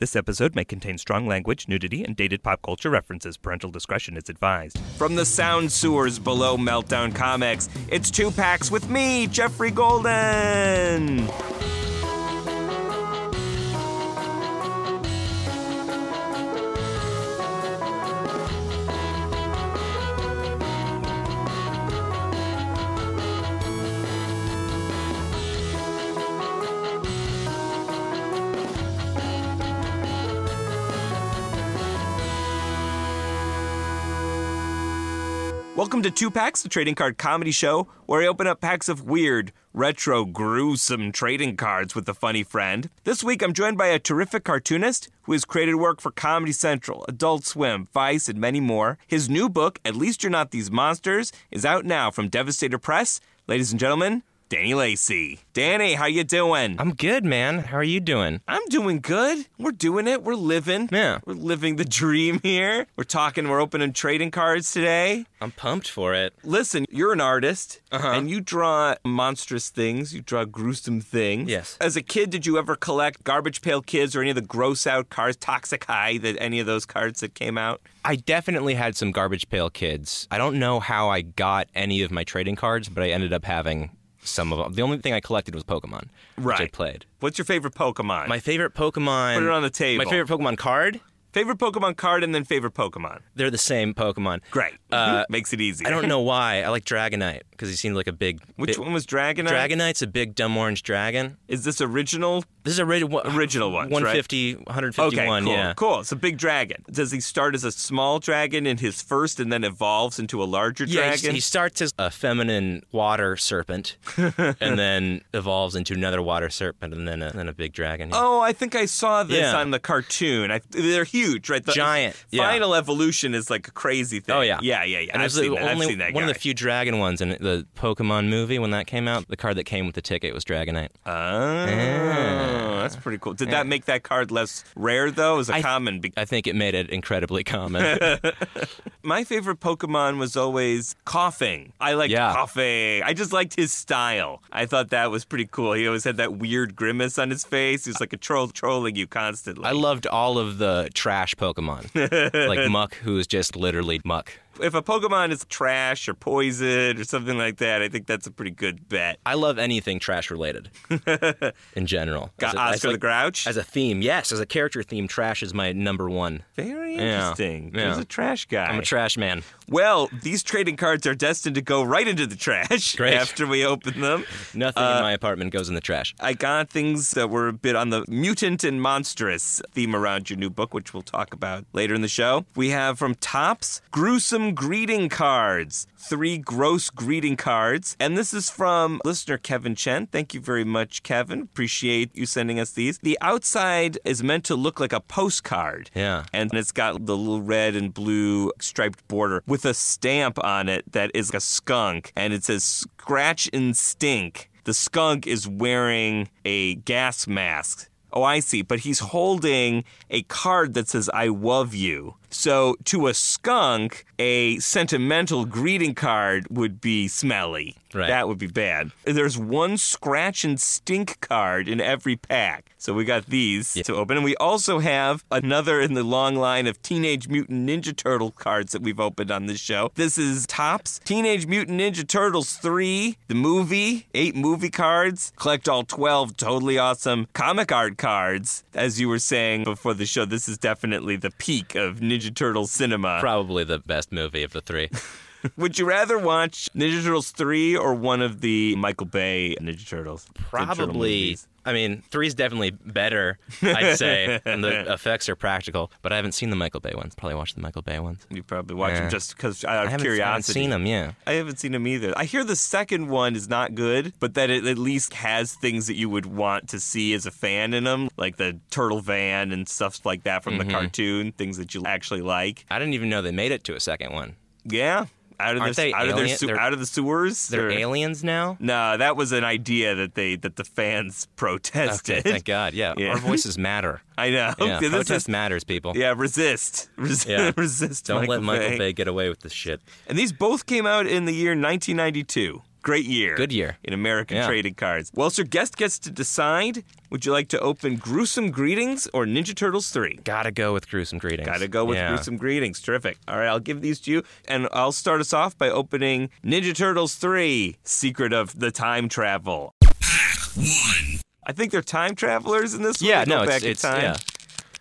This episode may contain strong language, nudity, and dated pop culture references. Parental discretion is advised. From the sound sewers below Meltdown Comics, it's Two Packs with me, Geoffrey Golden. Welcome to Two Packs, the trading card comedy show, where I open up packs of weird, retro, gruesome trading cards with a funny friend. This week I'm joined by a terrific cartoonist who has created work for Comedy Central, Adult Swim, Vice, and many more. His new book, At Least You're Not These Monsters, is out now from Devastator Press. Ladies and gentlemen, Danny Lacy. Danny, how you doing? I'm good, man. How are you doing? I'm doing good. We're doing it. We're living. Yeah. We're living the dream here. We're talking, we're opening trading cards today. I'm pumped for it. Listen, you're an artist Uh-huh. and you draw monstrous things, you draw gruesome things. Yes. As a kid, did you ever collect Garbage Pail Kids or any of the gross out cards, Toxic High, that any of those cards that came out? I definitely had some garbage pail kids. I don't know how I got any of my trading cards, but I ended up having some of them. The only thing I collected was Pokemon, right. which I played. What's your favorite Pokemon? My favorite Pokemon. Put it on the table. My favorite Pokemon card. favorite Pokemon card and then favorite Pokemon. They're the same Pokemon. Great. Uh, Makes it easy. I don't know why. I like Dragonite because he seemed like a big. Which big- one was Dragonite? Dragonite's a big dumb orange dragon. Is this original? This is a ori- Original ones, right? 150, Okay, cool, yeah. cool. It's a big dragon. Does he start as a small dragon in his first and then evolves into a larger Yeah, he- dragon? he starts as a feminine water serpent, and then evolves into another water serpent, and then a, then a big dragon. Oh, I think I saw this Yeah. on the cartoon. I, they're huge, right? The Giant, yeah. Final evolution is like a crazy thing. Oh, yeah. yeah, yeah, yeah. And I've it seen that. I've seen that Guy. one of the few dragon ones in the Pokemon movie when that came out. The card that came with the ticket was Dragonite. Oh, that's pretty cool. Did that make that card less rare though? It was a I- common. Be- I think it made it incredibly common. My favorite Pokemon was always Koffing. I liked Yeah. Koffing. I just liked his style. I thought that was pretty cool. He always had that weird grimace on his face. He was like a troll trolling you constantly. I loved all of the trash Pokemon, like Muk, who is just literally Muck. If a Pokemon is trash or poison or something like that, I think that's a pretty good bet. I love anything trash related in general. Got a- Oscar the Grouch. As a theme, yes. As a character theme, trash is my number one. Very interesting. Yeah. He's a trash guy. I'm a trash man. well, these trading cards are destined to go right into the trash Great. after we open them. Nothing in uh, my apartment goes in the trash. I got things that were a bit on the mutant and monstrous theme around your new book, which we'll talk about later in the show. We have from Topps gruesome greeting cards. Three gross greeting cards. And this is from listener Kevin Chen. Thank you very much, Kevin. Appreciate you sending us these. The outside is meant to look like a postcard. Yeah. And it's got the little red and blue striped border with a stamp on it that is a skunk. And it says scratch and stink. The skunk is wearing a gas mask. Oh, I see. But he's holding a card that says, I love you. So to a skunk, a sentimental greeting card would be smelly. Right. That would be bad. There's one scratch and stink card in every pack. So we got these to open. And we also have another in the long line of Teenage Mutant Ninja Turtle cards that we've opened on this show. This is Topps Teenage Mutant Ninja Turtles 3, the movie, eight movie cards. Collect all 12 totally awesome comic art cards. As you were saying before the show, this is definitely the peak of Ninja Turtle cinema. Probably the best movie of the three. Would you rather watch Ninja Turtles 3 or one of the Michael Bay Ninja Turtles? The turtle Probably. movies? I mean, three's definitely better, I'd say, and the effects are practical. But I haven't seen the Michael Bay ones. Probably watch the Michael Bay ones. You probably watch them just because out I of haven't, I haven't seen them. Yeah. I haven't seen them either. I hear the second one is not good, but that it at least has things that you would want to see as a fan in them, like the turtle van and stuff like that from Mm-hmm. the cartoon, things that you actually like. I didn't even know they made it to a second one. Yeah, out of Aren't out of their su- out of the sewers. They're Or- aliens now. No, that was an idea that they that the fans protested. Okay, thank God. Yeah, Yeah. our voices matter. I know. Yeah, This protest is- matters, people. yeah, resist, Res- Yeah. resist. Don't Michael let Michael Bay. Bay get away with this shit. And these both came out in the year 1992. Great year. Good year. In American Yeah. trading cards. Well, sir, guest gets to decide. Would you like to open Gruesome Greetings or Ninja Turtles 3? Gotta go with gruesome greetings. Gotta go with yeah. gruesome greetings. Terrific. All right, I'll give these to you, and I'll start us off by opening Ninja Turtles 3 Secret of the Time Travel. One. I think they're time travelers in this one. Yeah, They go no, it's, in it's time. yeah.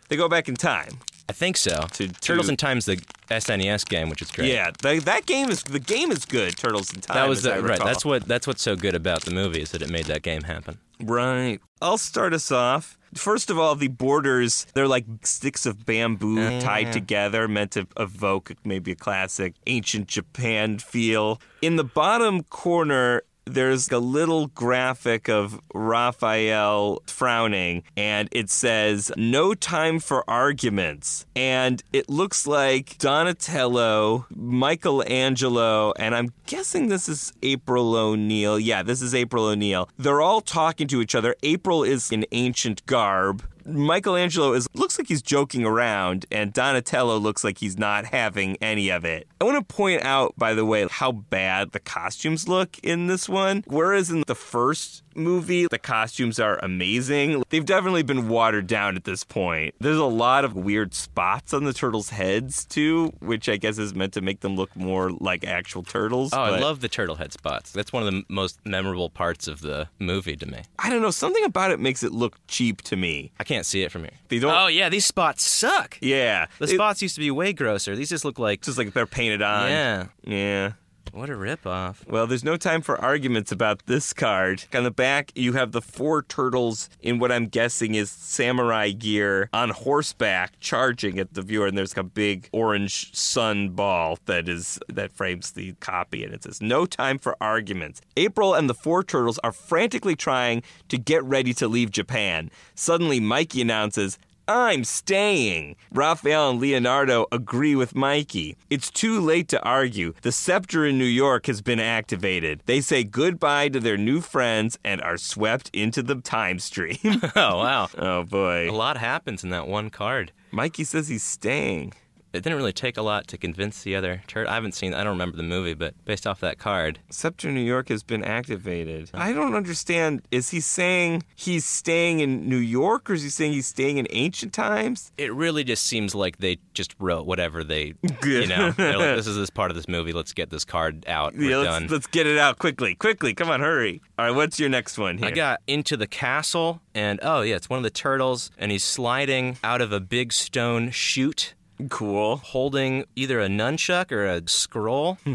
They go back in time. I think so. To- Turtles to- in Time's the SNES game, which is great. Yeah, th- that game is the game is good. Turtles in Time. That was as the, right. That's what that's what's so good about the movie is that it made that game happen. Right. I'll start us off. First of all, the borders, they're like sticks of bamboo ah. tied together, meant to evoke maybe a classic ancient Japan feel. In the bottom corner, there's a little graphic of Raphael frowning, and it says, No time for arguments. And it looks like Donatello, Michelangelo, and I'm guessing this is April O'Neil. Yeah, this is April O'Neil. They're all talking to each other. April is in ancient garb. Michelangelo is looks like he's joking around, and Donatello looks like he's not having any of it. I want to point out, by the way, how bad the costumes look in this one. Whereas in the first movie, the costumes are amazing. They've definitely been watered down at this point. There's a lot of weird spots on the turtles' heads too, which I guess is meant to make them look more like actual turtles. Oh, I love the turtle head spots. That's one of the most memorable parts of the movie to me. I don't know. Something about it makes it look cheap to me. I can't see it from here. They don't. Oh yeah, these spots suck. yeah. The It- spots used to be way grosser. These just look like just like they're painted on. yeah. Yeah. What a ripoff. Well, there's no time for arguments about this card. On the back, you have the four turtles in what I'm guessing is samurai gear on horseback charging at the viewer, and there's a big orange sun ball that is that frames the copy, and it says "No time for arguments." April and the four turtles are frantically trying to get ready to leave Japan. Suddenly, Mikey announces. I'm staying. Raphael and Leonardo agree with Mikey. It's too late to argue. The scepter in New York has been activated. They say goodbye to their new friends and are swept into the time stream. Oh wow. oh boy. A lot happens in that one card. Mikey says he's staying. It didn't really take a lot to convince the other tur I haven't seen. I don't remember the movie, but based off that card, Scepter New York has been activated. I don't understand. Is he saying he's staying in New York or is he saying he's staying in ancient times? it really just seems like they just wrote whatever they, you know, they're like, this is this part of this movie. Let's get this card out. We're Yeah, let's, done. let's get it out quickly. Quickly. Come on, hurry. All right, what's your next one here? I got into the castle, and oh yeah, it's one of the turtles, and he's sliding out of a big stone chute, cool. holding either a nunchuck or a scroll.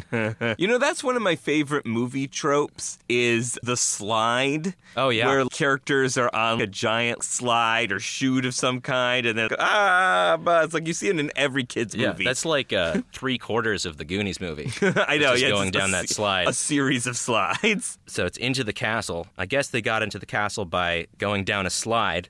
You know, that's one of my favorite movie tropes is the slide. Oh, yeah. Where characters are on a giant slide or chute of some kind and then ah, but it's like you see it in every kid's yeah, movie. that's like uh, three quarters of the Goonies movie. I know, yeah, going it's a down that slide. A series of slides, so it's into the castle. I guess they got into the castle by going down a slide.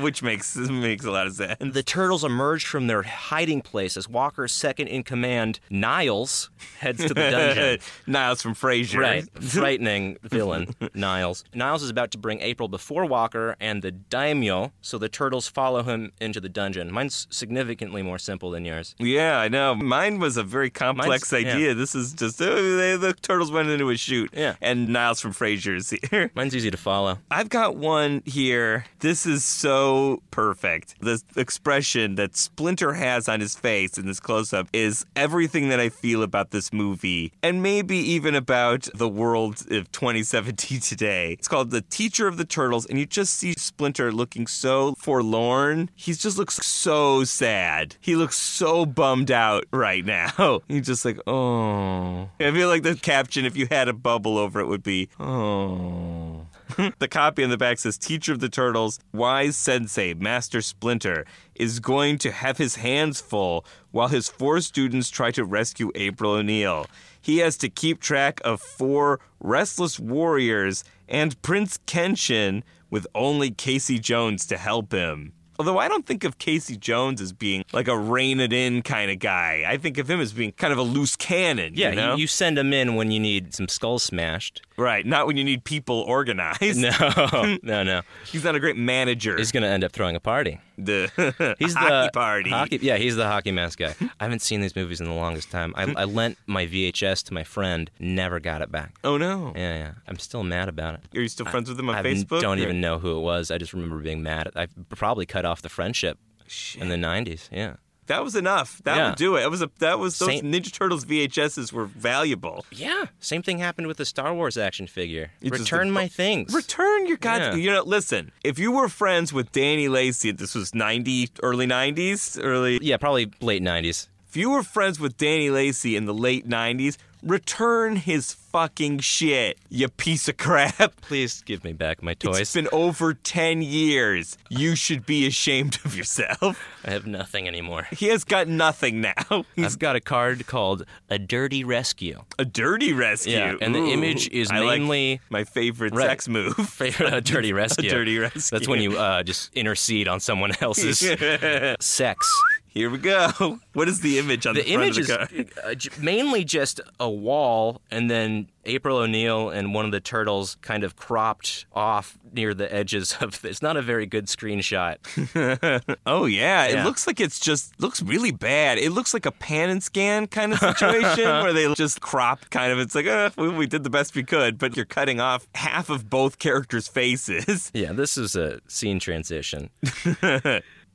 which makes makes a lot of sense. And the turtles emerge from their hiding place as Walker's second in command, Niles, heads to the dungeon. Niles from Frasier. Right. Frightening villain, Niles. Niles is about to bring April before Walker and the daimyo, so the turtles follow him into the dungeon. Mine's significantly more simple than yours. Yeah, I know. Mine was a very complex Mine's- yeah. idea. This is just oh, they, the turtles went into a chute. Yeah. And Niles from Frasier is here. Mine's easy to follow. I've got one here. This is so perfect. The expression that Splinter has on his face in this close up is everything that I feel about this movie and maybe even about the world of 2017 today. It's called The Teacher of the Turtles, and you just see Splinter looking so forlorn. He just looks so sad. He looks so bummed out right now. He's just like, oh. I feel like the caption, if you had a bubble over it, would be, oh. the copy on the back says Teacher of the Turtles, wise sensei, Master Splinter, is going to have his hands full while his four students try to rescue April O'Neil. He has to keep track of four restless warriors and Prince Kenshin with only Casey Jones to help him. Although I don't think of Casey Jones as being like a rein it in kind of guy. I think of him as being kind of a loose cannon. Yeah, you, know? you send him in when you need some skulls smashed. right. Not when you need people organized. No, no, no. He's not a great manager. He's going to end up throwing a party. The He's hockey the party. Hockey, yeah, he's the hockey mask guy. I haven't seen these movies in the longest time. I, I lent my VHS to my friend, never got it back. Oh no. Yeah, yeah. I'm still mad about it. Are you still friends with him on I Facebook? don't or- even know who it was. I just remember being mad. I probably cut off the friendship Shit. in the 90s. Yeah. That was enough. That Yeah. would do it. That was a that was those Saint- Ninja Turtles VHSs were valuable. Yeah. Same thing happened with the Star Wars action figure. You just- Return my things. Return your god. Yeah. You know, listen. If you were friends with Danny Lacy, this was ninety, early nineties, early. yeah, probably late 90s. If you were friends with Danny Lacy in the late nineties, return his fucking shit. You piece of crap. Please give me back my toys. It's been over ten years. You should be ashamed of yourself. I have nothing anymore. He has got nothing now. He's I've got a card called A Dirty Rescue. a dirty rescue. Yeah, and the Ooh. image is I like mainly- my favorite Right. sex move. Favorite a dirty rescue. A dirty rescue. That's when you uh, just intercede on someone else's sex. Here we go. What is the image on the, The front image is the card? uh, mainly just a wall, and then April O'Neil and one of the turtles kind of cropped off near the edges of. It's not a very good screenshot. Oh yeah, it looks like it's just looks really bad. It looks like a pan and scan kind of situation where they just crop kind of. It's like, uh, we, we did the best we could, but you're cutting off half of both characters' faces. Yeah, this is a scene transition.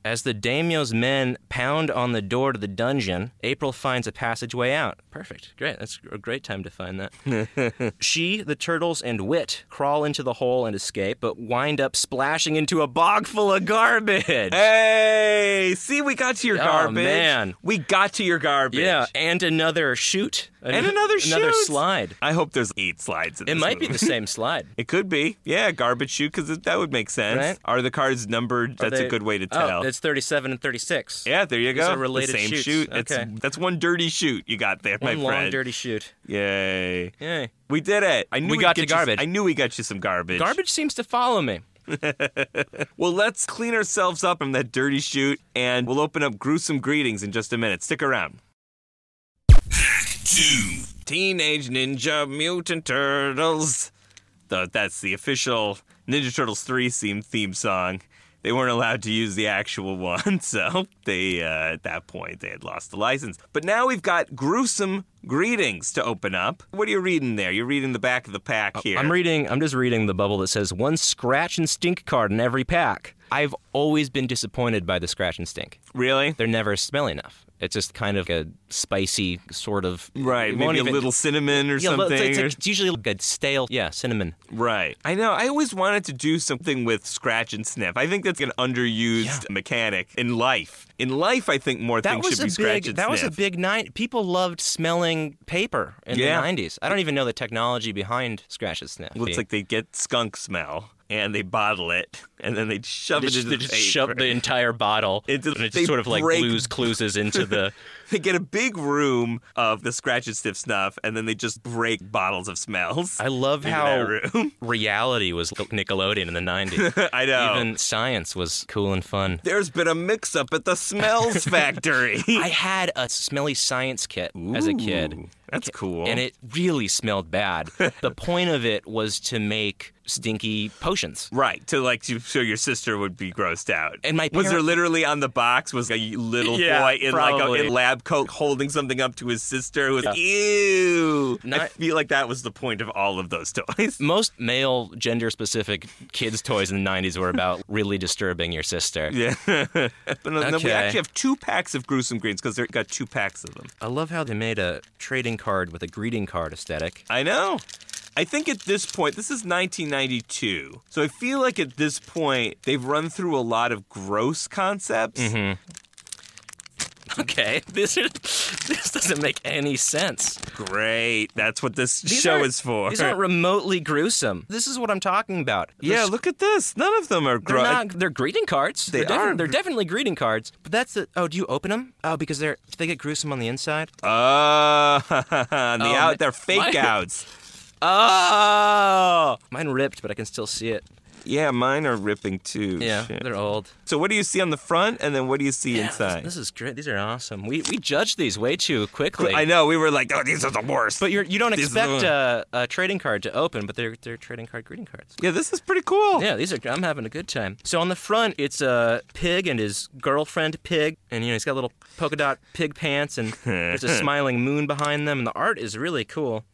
As the daimyo's men pound on the door to the dungeon, April finds a passageway out. Perfect. Great. That's a great time to find that. she, the turtles, and Whit crawl into the hole and escape, but wind up splashing into a bog full of garbage. Hey, see, we got to your Oh, garbage. man. we got to your garbage. Yeah, and another chute. and another shoot. Another slide. I hope there's eight slides. In this. It might be the same slide. It could be. Yeah, garbage chute because that would make sense. Right. Are the cards numbered? Are That's they- a good way to Oh, tell. It's 37 and 36. yeah, there you go. These are related the same chutes. shoot. It's, Okay. that's one dirty shoot you got there, One my long, friend. dirty shoot. Yay. Yay. We did it. I knew We we'd got you- garbage. I knew we got you some garbage. Garbage seems to follow me. Well, let's clean ourselves up from that dirty shoot, and we'll open up gruesome greetings in just a minute. Stick around. Two. Teenage Ninja Mutant Turtles. The, that's the official Ninja Turtles 3 theme, theme song. They weren't allowed to use the actual one, so they uh, at that point they had lost the license. But now we've got gruesome greetings to open up. What are you reading there? You're reading the back of the pack here. I'm reading. I'm just reading the bubble that says one scratch and stink card in every pack. I've always been disappointed by the scratch and stink. really? They're never smelly enough. It's just kind of a spicy sort of Right, maybe won't a little cinnamon or Yeah, something. it's, it's, it's usually like a stale, yeah, cinnamon. Right. I know. I always wanted to do something with scratch and sniff. I think that's an underused Yeah. mechanic in life. In life, I think more That things should be scratch big. and That was a big nine. People loved smelling paper in Yeah. the '90s. I don't even know the technology behind scratch and sniff. Looks like they get skunk smell and they bottle it and then they shove they it into they the just paper. shove the entire bottle Into- and it just sort of like break- blues clues into the. They get a big room of the scratch and sniff snuff and then they just break bottles of smells. I love how reality was Nickelodeon in the '90s. I know. Even science was cool and fun. There's been a mix up at the smells factory. I had a smelly science kit as a kid. That's cool. And it really smelled bad. the point of it was to make stinky potions. Right, to like to, so your sister would be grossed out. And my was there literally on the box was a little Yeah, boy in like a in lab coat holding something up to his sister who was ew. I feel like that was the point of all of those toys. Most male gender specific kids' toys in the 90s were about really disturbing your sister. Yeah, but no, no, we actually have two packs of gruesome greens because they've got two packs of them. I love how they made a trading card with a greeting card aesthetic. I know. I think at this point, this is 1992. So I feel like at this point, they've run through a lot of gross concepts. Mm-hmm. Okay, this is, this doesn't make any sense. Great. That's what this These show is for. These aren't remotely gruesome. This is what I'm talking about. Yeah, They're- look at this. None of them are They're not. They're greeting cards. They are defi- are. They're definitely greeting cards. But that's the. Oh, do you open them? Oh, because they're they get gruesome on the inside. On the Oh, out, they're fake my- outs. Oh, mine ripped, but I can still see it. Yeah, mine are ripping too. Yeah, Shit. they're old. So what do you see on the front, and then what do you see Yeah, inside? This, this is great. These are awesome. We we judged these way too quickly. I know we were like, oh, these are the worst. But you're, you don't These expect uh, a trading card to open, but they're they're trading card greeting cards. yeah, this is pretty cool. Yeah, these are. I'm having a good time. So on the front, it's a pig and his girlfriend pig, and you know he's got little polka dot pig pants, and there's a smiling moon behind them, and the art is really cool.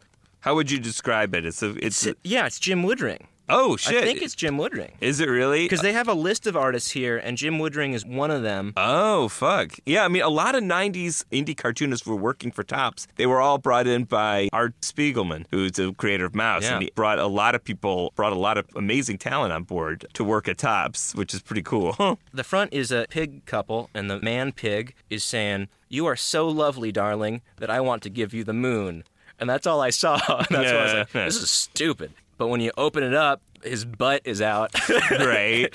How would you describe it? It's a, it's. It's- yeah, it's Jim Woodring. oh shit! I think it's Jim Woodring Is it really? because they uh, have a list of artists here, and Jim Woodring is one of them. Oh, fuck. Yeah, I mean, a lot of 90s indie cartoonists were working for Topps. They were all brought in by Art Spiegelman, who's the creator of Maus. Yeah. And he brought a lot of people, brought a lot of amazing talent on board to work at Topps, which is pretty cool. The front is a pig couple, and the man pig is saying, "You are so lovely, darling, that I want to give you the moon." And that's all I saw. And that's why I was like, "This is stupid." But when you open it up, his butt is out, right?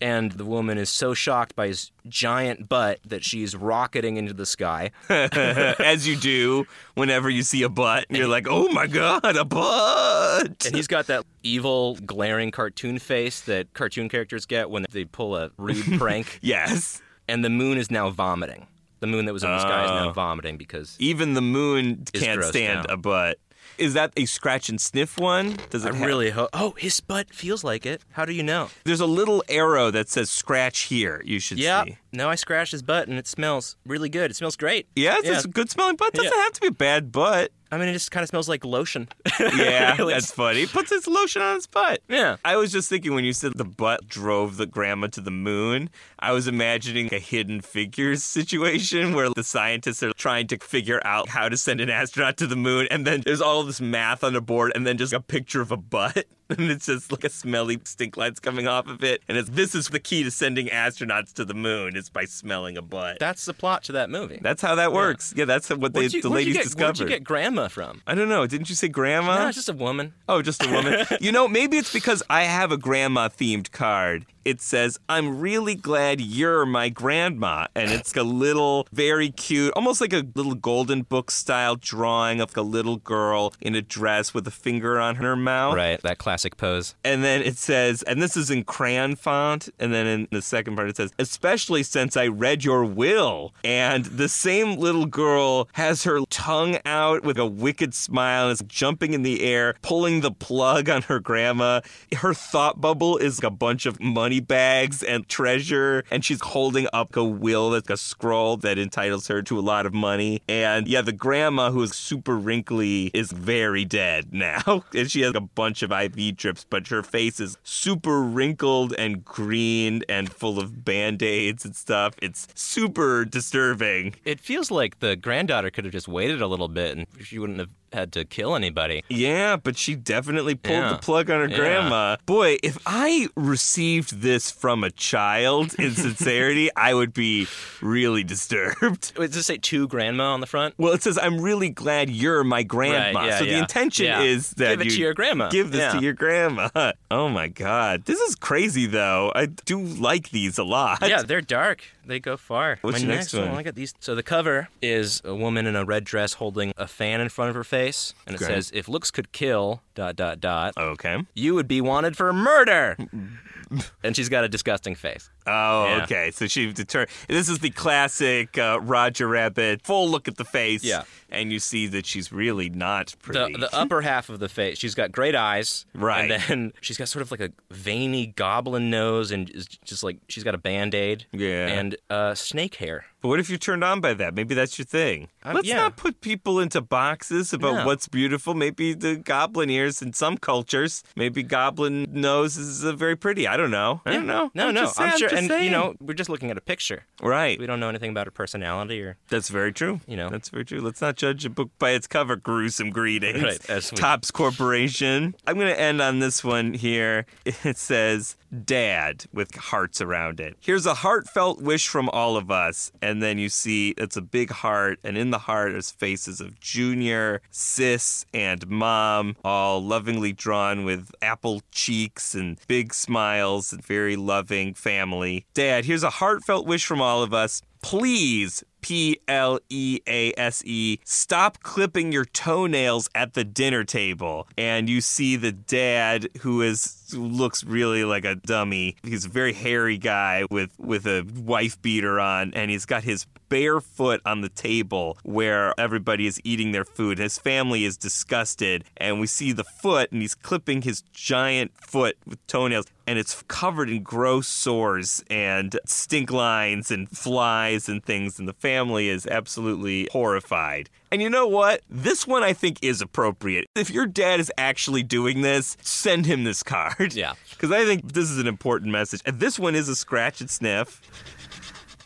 and the woman is so shocked by his giant butt that she's rocketing into the sky. As you do whenever you see a butt. And You're like, oh my God, a butt. And he's got that evil, glaring cartoon face that cartoon characters get when they pull a rude prank. yes. And the moon is now vomiting. The moon that was in the sky is now Oh. vomiting because Even the moon can't stand out. a butt. Is that a scratch and sniff one? Does I it ha- really hope. Oh, his butt feels like it. How do you know? There's a little arrow that says scratch here. You should Yeah. see. No, I scratched his butt and it smells really good. It smells great. Yeah, it's Yeah. a good smelling butt. Doesn't Yeah. have to be a bad butt. I mean, it just kind of smells like lotion. Yeah, that's funny. He puts his lotion on his butt. Yeah. I was just thinking when you said the butt drove the grandma to the moon, I was imagining a hidden figures situation where the scientists are trying to figure out how to send an astronaut to the moon, and then there's all this math on the board, and then just a picture of a butt. And it's just like a smelly stink lights coming off of it. And it's this is the key to sending astronauts to the moon is by smelling a butt. That's the plot to that movie. that's how that works. Yeah, that's what they, you, the ladies get, discovered. Where'd you get grandma from? I don't know. Didn't you say grandma? No, it's just a woman. Oh, just a woman. you know, maybe it's because I have a grandma themed card. It says, I'm really glad you're my grandma. And it's a little, very cute, almost like a little golden book style drawing of a little girl in a dress with a finger on her mouth. Right, that classic pose. And then it says, and this is in crayon font. And then in the second part, it says, especially since I read your will. And the same little girl has her tongue out with a wicked smile and is jumping in the air, pulling the plug on her grandma. Her thought bubble is a bunch of money bags and treasure. And she's holding up a will that's a scroll that entitles her to a lot of money. And yeah, the grandma, who is super wrinkly, is very dead now. And she has a bunch of IV drips, but her face is super wrinkled and green and full of band aids and stuff. It's super disturbing. It feels like the granddaughter could have just waited a little bit and she wouldn't have had to kill anybody. Yeah, but she definitely pulled Yeah. the plug on her Yeah. grandma. Boy, if I received this from a child in sincerity, I would be really disturbed. Wait, Does it say to grandma on the front? Well, it says, I'm really glad you're my grandma. Right, yeah, so the intention is that Give it you to your grandma. Give this to your grandma. Oh my God. This is crazy, though. I do like these a lot. Yeah, they're dark. They go far. What's My your next one? I got these. So the cover is a woman in a red dress holding a fan in front of her face, and it Great. says, "If looks could kill, dot dot dot, Okay. you would be wanted for murder." and she's got a disgusting face. Oh, Yeah. okay. So she deter- This is the classic uh, Roger Rabbit full look at the face. Yeah. And you see that she's really not The, pretty. the upper half of the face, she's got great eyes, Right. And then she's got sort of like a veiny goblin nose, and is just like she's got a band aid, Yeah. and uh, snake hair. But what if you're turned on by that? Maybe that's your thing. Um, Let's yeah. not put people into boxes about No. what's beautiful. Maybe the goblin ears in some cultures, maybe goblin nose is uh, very pretty. I don't know. I don't know. No, I'm no, just saying, I'm sure, just and you know, we're just looking at a picture. right. We don't know anything about her personality or That's very true. You know. that's very true. Let's not judge a book by its cover. Gruesome greetings. Right, as we- Topps Corporation. I'm going to end on this one here. It says "Dad" with hearts around it. Here's a heartfelt wish from all of us, and then you see it's a big heart, and in the heart is faces of Junior, Sis, and Mom, all lovingly drawn with apple cheeks and big smiles and very loving family. Dad, here's a heartfelt wish from all of us. Please P L E A S E. Stop clipping your toenails at the dinner table. And you see the dad who is looks really like a dummy. He's a very hairy guy with with a wife beater on and he's got his bare foot on the table where everybody is eating their food. His family is disgusted and we see the foot and he's clipping his giant foot with toenails and it's covered in gross sores and stink lines and flies and things and the family is absolutely horrified. And you know what? This one I think is appropriate. If your dad is actually doing this, send him this card. Yeah. Because I think this is an important message. And this one is a scratch and sniff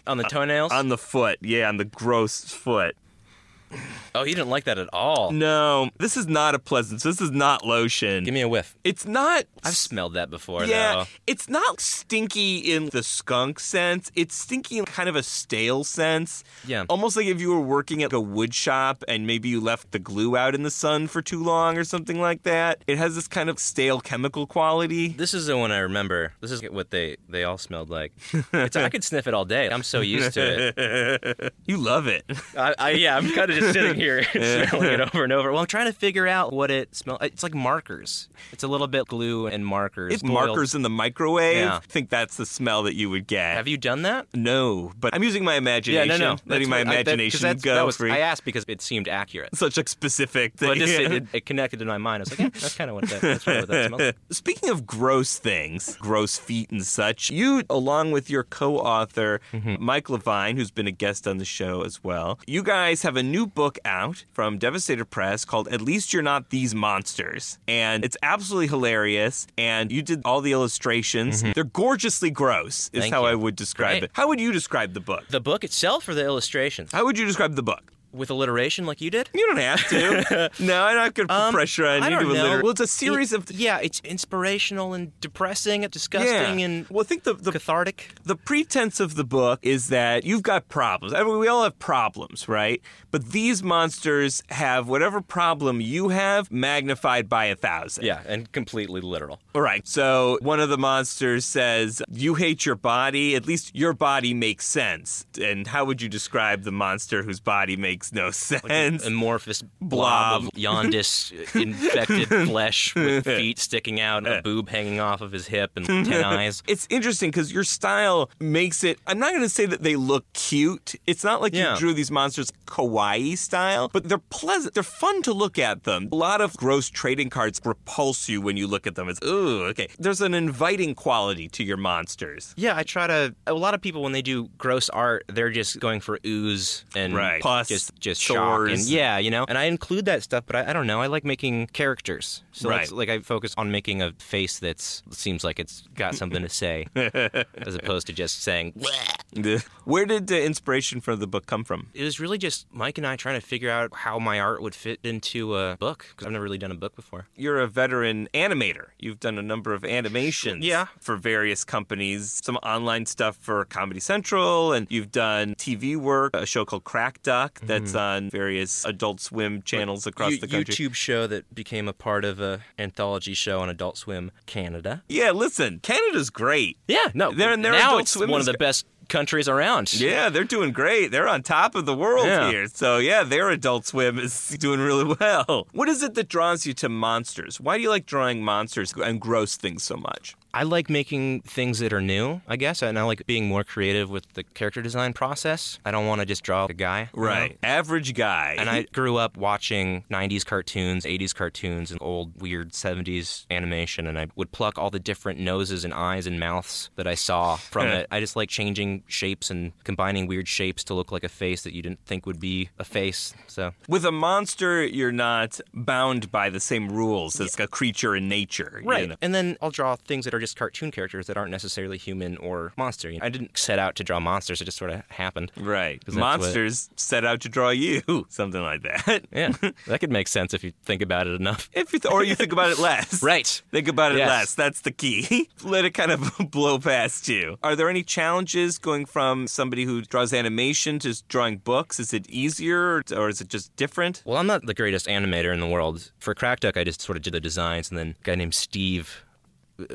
On the uh, toenails? on the foot. Yeah, on the gross foot. Oh, you didn't like that at all. No, this is not a pleasant. This is not lotion. Give me a whiff. It's not. I've smelled that before, yeah, though. it's not stinky in the skunk sense. It's stinky in kind of a stale sense. Yeah. Almost like if you were working at a wood shop and maybe you left the glue out in the sun for too long or something like that. It has this kind of stale chemical quality. This is the one I remember. This is what they, they all smelled like. I could sniff it all day. I'm so used to it. you love it. I, I, yeah, I'm kind of just sitting here smelling it over and over. Well, I'm trying to figure out what it smells. It's like markers. It's a little bit glue and markers. It's boiled. markers in the microwave. Yeah. I think that's the smell that you would get. Have you done that? No, but I'm using my imagination. Yeah, no, no. Letting my what- I- that- imagination go that was- free. I asked because it seemed accurate. Such a specific thing. But it, just, it, it connected in my mind. I was like, yeah, that's kind of what that, that's what that smells like. Speaking of gross things, gross feet and such, you, along with your co author, Mm-hmm. Mike Levine, who's been a guest on the show as well, you guys have a new book out from Devastator Press called At Least You're Not These Monsters. And it's absolutely hilarious. And you did all the illustrations. They're gorgeously gross, is Mm-hmm. Thank how you. I would describe Great. it. How would you describe the book? The book itself or the illustrations? How would you describe the book? With alliteration like you did? You don't have to. no, I'm not going to put Um, pressure on I you to alliterate. Well, it's a series It- of. Yeah, it's inspirational and depressing and disgusting Yeah. and Well, I think the, the cathartic. the pretense of the book is that you've got problems. I mean, we all have problems, right? But these monsters have whatever problem you have magnified by a thousand. Yeah, and completely literal. All right. So one of the monsters says, You hate your body. At least your body makes sense. And how would you describe the monster whose body makes no sense? Amorphous Blob. blob of infected flesh with feet sticking out and a boob hanging off of his hip and ten eyes. It's interesting because your style makes it. I'm not going to say that they look cute. It's not like Yeah. you drew these monsters kawaii style, but they're pleasant. They're fun to look at them. A lot of gross trading cards repulse you when you look at them. It's ooh, okay. There's an inviting quality to your monsters. Yeah, I try to. A lot of people when they do gross art, they're just going for ooze and Right. Pus, just just shock and yeah, you know. And I include that stuff, but I, I don't know. I like making characters, so Right. like I focus on making a face that seems like it's got something to say, as opposed to just saying. "Bleh." Where did the inspiration for the book come from? It was really just Mike and I trying to figure out how my art would fit into a book because I've never really done a book before. You're a veteran animator. You've done a number of animations Yeah. for various companies, some online stuff for Comedy Central, and you've done TV work, a show called Crack Duck that's mm-hmm. on various Adult Swim channels across You- the country. YouTube show that became a part of a anthology show on Adult Swim Canada. Yeah, listen, Canada's great. Yeah, no, They're- in they're now it's one of the best countries around. Yeah, they're doing great. They're on top of the world Yeah. here. So, yeah, their Adult Swim is doing really well. What is it that draws you to monsters? Why do you like drawing monsters and gross things so much? I like making things that are new, I guess, and I like being more creative with the character design process. I don't want to just draw a guy. you know? Average guy. And I grew up watching 90s cartoons, 80s cartoons, and old weird 70s animation, and I would pluck all the different noses and eyes and mouths that I saw from it. I just like changing shapes and combining weird shapes to look like a face that you didn't think would be a face. So, With a monster, you're not bound by the same rules as a creature in nature. you right. know? And then I'll draw things that are just cartoon characters that aren't necessarily human or monster. I didn't set out to draw monsters, it just sort of happened. Right, that's what- Monsters set out to draw you. Something like that. Yeah, that could make sense if you think about it enough. If you th- or you think about it less. Right. Think about it Yes. less. That's the key. Let it kind of blow past you. Are there any challenges going from somebody who draws animation to drawing books? Is it easier or is it just different? Well, I'm not the greatest animator in the world. For Crack Duck, I just sort of did the designs, and then a guy named Steve.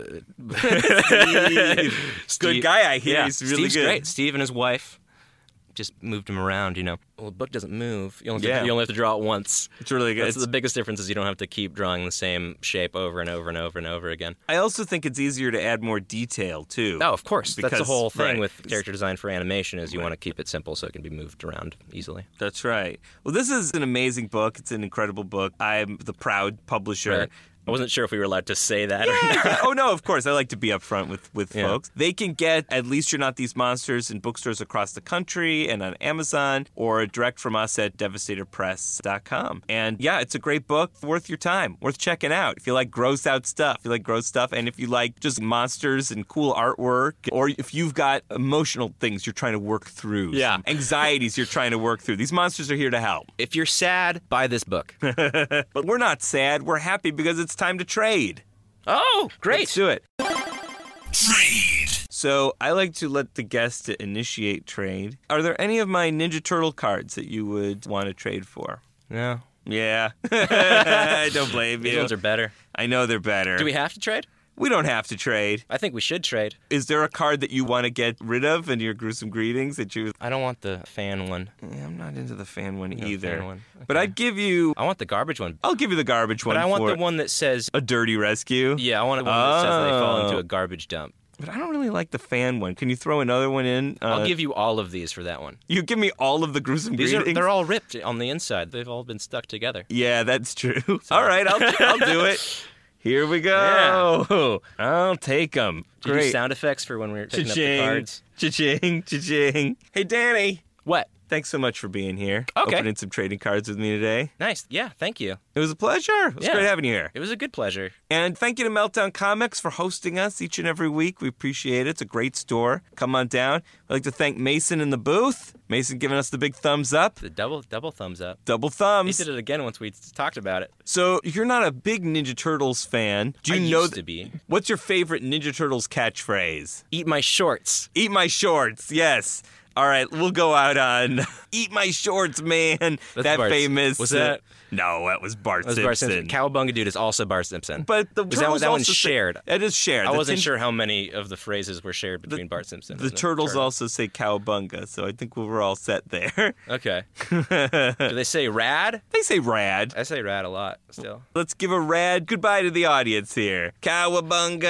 Good guy, I hear. Yeah, He's really Steve's good. great. Steve and his wife just moved him around, you know. Well, the book doesn't move. You only, have Yeah. to, you only have to draw it once. It's really good. That's It's- the biggest difference is you don't have to keep drawing the same shape over and over and over and over again. I also think it's easier to add more detail too. Oh, of course. That's the whole thing right. with character design for animation is you want to keep it simple so it can be moved around easily. That's right. Well, this is an amazing book. It's an incredible book. I'm the proud publisher. Right. I wasn't sure if we were allowed to say that or not. oh no, of course. I like to be upfront with with Yeah. folks. They can get at least you're not these monsters in bookstores across the country and on Amazon or direct from us at devastatorpress.com. And yeah, it's a great book, worth your time, worth checking out. If you like gross out stuff, if you like gross stuff, and if you like just monsters and cool artwork, or if you've got emotional things you're trying to work through, Yeah. anxieties you're trying to work through, these monsters are here to help. If you're sad, buy this book. But we're not sad. We're happy because it's time to trade. oh, Let's great. do it. Trade. So I like to let the guest initiate trade. Are there any of my Ninja Turtle cards that you would want to trade for? No. Yeah. I don't blame These you. ones are better. I know they're better. Do we have to trade? We don't have to trade. I think we should trade. Is there a card that you want to get rid of in your gruesome greetings that you? I don't want the fan one. Yeah, I'm not into the fan one No either. fan one. But I'd give you. I want the garbage one. I'll give you the garbage one. But I want the one that says, a dirty rescue. yeah, I want the one that says they fall into Oh. a garbage dump. But I don't really like the fan one. Can you throw another one in? Uh, I'll give you all of these for that one. you give me all of the gruesome These are greetings. they're all ripped on the inside. They've all been stuck together. Yeah, that's true. All right, I'll, I'll do it. Here we go. I'll take them. Do you do Great. sound effects for when we we're picking up the Cha-ching, cards? cha-ching, cha-ching. Hey, Danny. What? Thanks so much for being here. Okay. Opening some trading cards with me today. Nice. Yeah, thank you. It was a pleasure. It was Yeah. great having you here. It was a good pleasure. And thank you to Meltdown Comics for hosting us each and every week. We appreciate it. It's a great store. Come on down. I'd like to thank Mason in the booth. Mason giving us the big thumbs up. The double double thumbs up. Double thumbs. He did it again once we talked about it. So you're not a big Ninja Turtles fan. Do you I know used th- to be. What's your favorite Ninja Turtles catchphrase? Eat my shorts. Eat my shorts. Yes. All right, we'll go out on "Eat my shorts, man." that famous. was uh, that- no, that was Bart That was Simpson. Bart Simpson. Cowabunga Dude is also Bart Simpson. But the Was that turtles one- that one's also say- shared? It is shared. I The wasn't tin- sure how many of the phrases were shared between Bart Simpson. The and turtles turtle. also say cowabunga, so I think we're all set there. Okay. Do they say rad? they say rad. I say rad a lot still. Let's give a rad goodbye to the audience here. Cowabunga.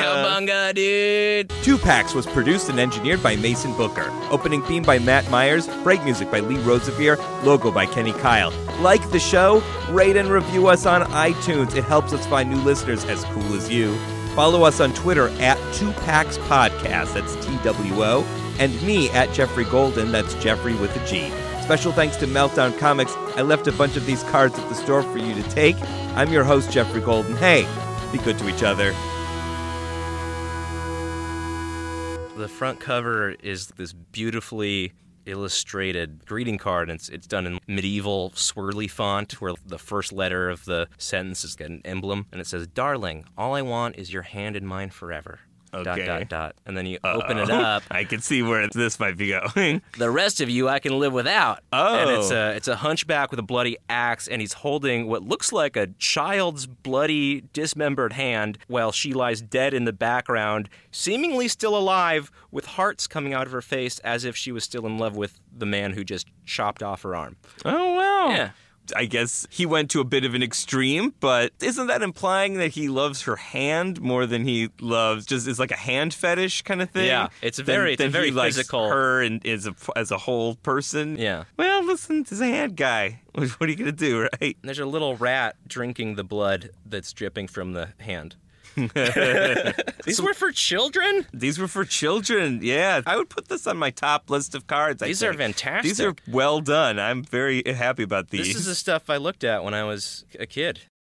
Cowabunga, dude. Two Packs was produced and engineered by Mason Booker. Opening theme by Matt Myers, break music by Lee Rosevere, logo by Kenny Keil. Like the show, rate and review us on iTunes. It helps us find new listeners as cool as you. Follow us on Twitter at Two Packs Podcast, that's T W O, and me at Geoffrey Golden, that's Geoffrey with a G. Special thanks to Meltdown Comics. I left a bunch of these cards at the store for you to take. I'm your host, Geoffrey Golden. Hey, be good to each other. The front cover is this beautifully illustrated greeting card, and it's, it's done in medieval swirly font, where the first letter of the sentence is an emblem, and it says, "Darling, all I want is your hand in mine forever." Dot Okay. dot dot, and then you open it up. I can see where this might be going. The rest of you I can live without. Oh. And it's oh. a it's a hunchback with a bloody axe and he's holding what looks like a child's bloody dismembered hand while she lies dead in the background, seemingly still alive with hearts coming out of her face as if she was still in love with the man who just chopped off her arm. Oh wow. Yeah. I guess he went to a bit of an extreme, but isn't that implying that he loves her hand more than he loves just is like a hand fetish kind of thing? Yeah, it's very- it's very he likes physical- her and as a as a whole person. Yeah. Well, listen, he's a hand guy. What are you gonna do, right? There's a little rat drinking the blood that's dripping from the hand. These were for children? These were for children. Yeah, I would put this on my top list of cards. I These are fantastic. These are well done. I'm very happy about these. This is the stuff I looked at when I was a kid.